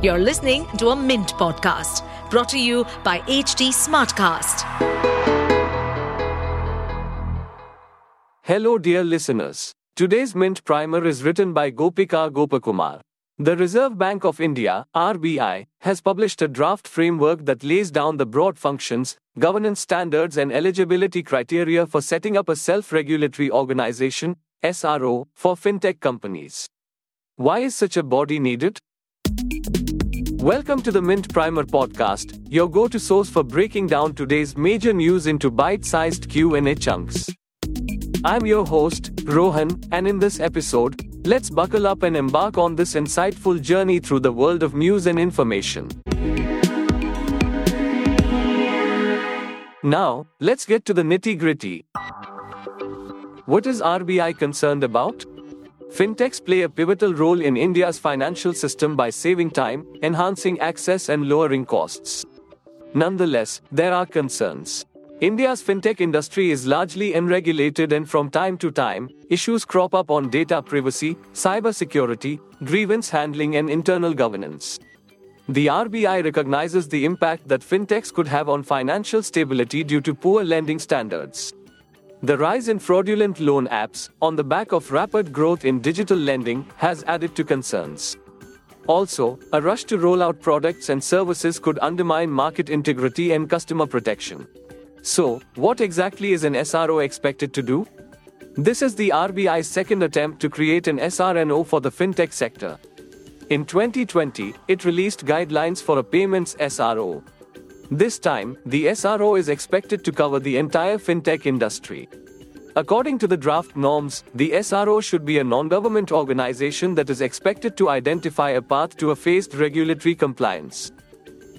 You're listening to a Mint podcast brought to you by HT Smartcast. Hello, dear listeners. Today's Mint Primer is written by Gopika Gopakumar. The Reserve Bank of India, RBI, has published a draft framework that lays down the broad functions, governance standards, and eligibility criteria for setting up a self regulatory organization, SRO, for fintech companies. Why is such a body needed? Welcome to the Mint Primer podcast, your go-to source for breaking down today's major news into bite-sized Q&A chunks. I'm your host, Rohan, and in this episode, let's buckle up and embark on this insightful journey through the world of news and information. Now, let's get to the nitty-gritty. What is RBI concerned about? Fintechs play a pivotal role in India's financial system by saving time, enhancing access, and lowering costs. Nonetheless, there are concerns. India's fintech industry is largely unregulated, and from time to time, issues crop up on data privacy, cybersecurity, grievance handling, and internal governance. The RBI recognizes the impact that fintechs could have on financial stability due to poor lending standards. The rise in fraudulent loan apps, on the back of rapid growth in digital lending, has added to concerns. Also, a rush to roll out products and services could undermine market integrity and customer protection. So, what exactly is an SRO expected to do? This is the RBI's second attempt to create an SRO for the fintech sector. In 2020, it released guidelines for a payments SRO. This time, the SRO is expected to cover the entire fintech industry. According to the draft norms, the SRO should be a non government organization that is expected to identify a path to a phased regulatory compliance.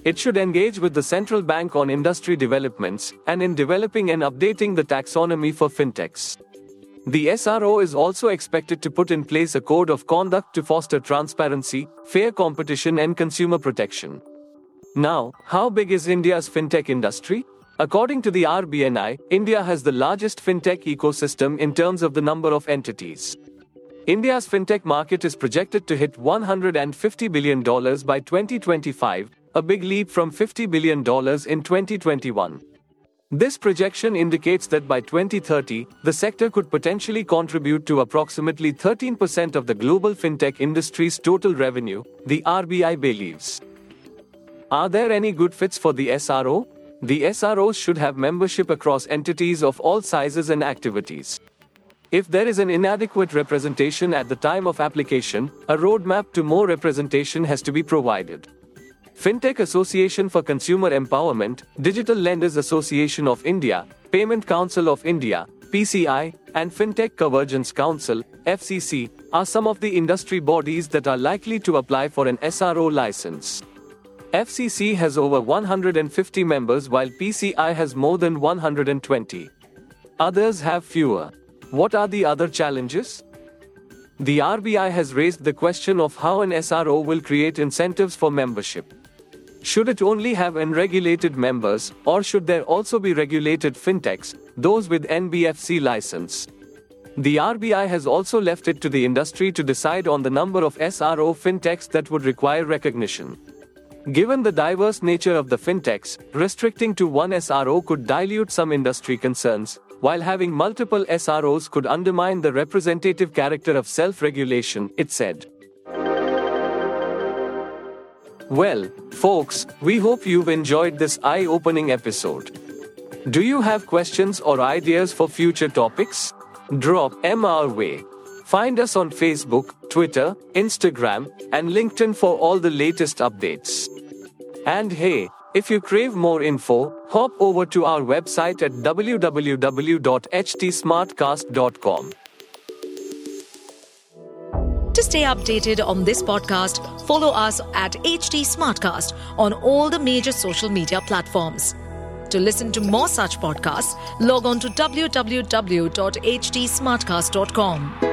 It should engage with the central bank on industry developments and in developing and updating the taxonomy for fintechs. The SRO is also expected to put in place a code of conduct to foster transparency, fair competition, and consumer protection. Now, how big is India's fintech industry? According to the RBI, India has the largest fintech ecosystem in terms of the number of entities. India's fintech market is projected to hit $150 billion by 2025, a big leap from $50 billion in 2021. This projection indicates that by 2030, the sector could potentially contribute to approximately 13% of the global fintech industry's total revenue, the RBI believes. Are there any good fits for the SRO? The SROs should have membership across entities of all sizes and activities. If there is an inadequate representation at the time of application, a roadmap to more representation has to be provided. Fintech Association for Consumer Empowerment, Digital Lenders Association of India, Payment Council of India, PCI, and Fintech Convergence Council, FCC, are some of the industry bodies that are likely to apply for an SRO license. FCC has over 150 members while PCI has more than 120. Others have fewer. What are the other challenges? The RBI has raised the question of how an SRO will create incentives for membership. Should it only have unregulated members, or should there also be regulated fintechs, those with NBFC license? The RBI has also left it to the industry to decide on the number of SRO fintechs that would require recognition. Given the diverse nature of the fintechs, restricting to one SRO could dilute some industry concerns, while having multiple SROs could undermine the representative character of self regulation, it said. Well, folks, we hope you've enjoyed this eye opening episode. Do you have questions or ideas for future topics? Drop them our way. Find us on Facebook, Twitter, Instagram, and LinkedIn for all the latest updates. And hey, if you crave more info, hop over to our website at www.htsmartcast.com. To stay updated on this podcast, follow us at HT Smartcast on all the major social media platforms. To listen to more such podcasts, log on to www.htsmartcast.com.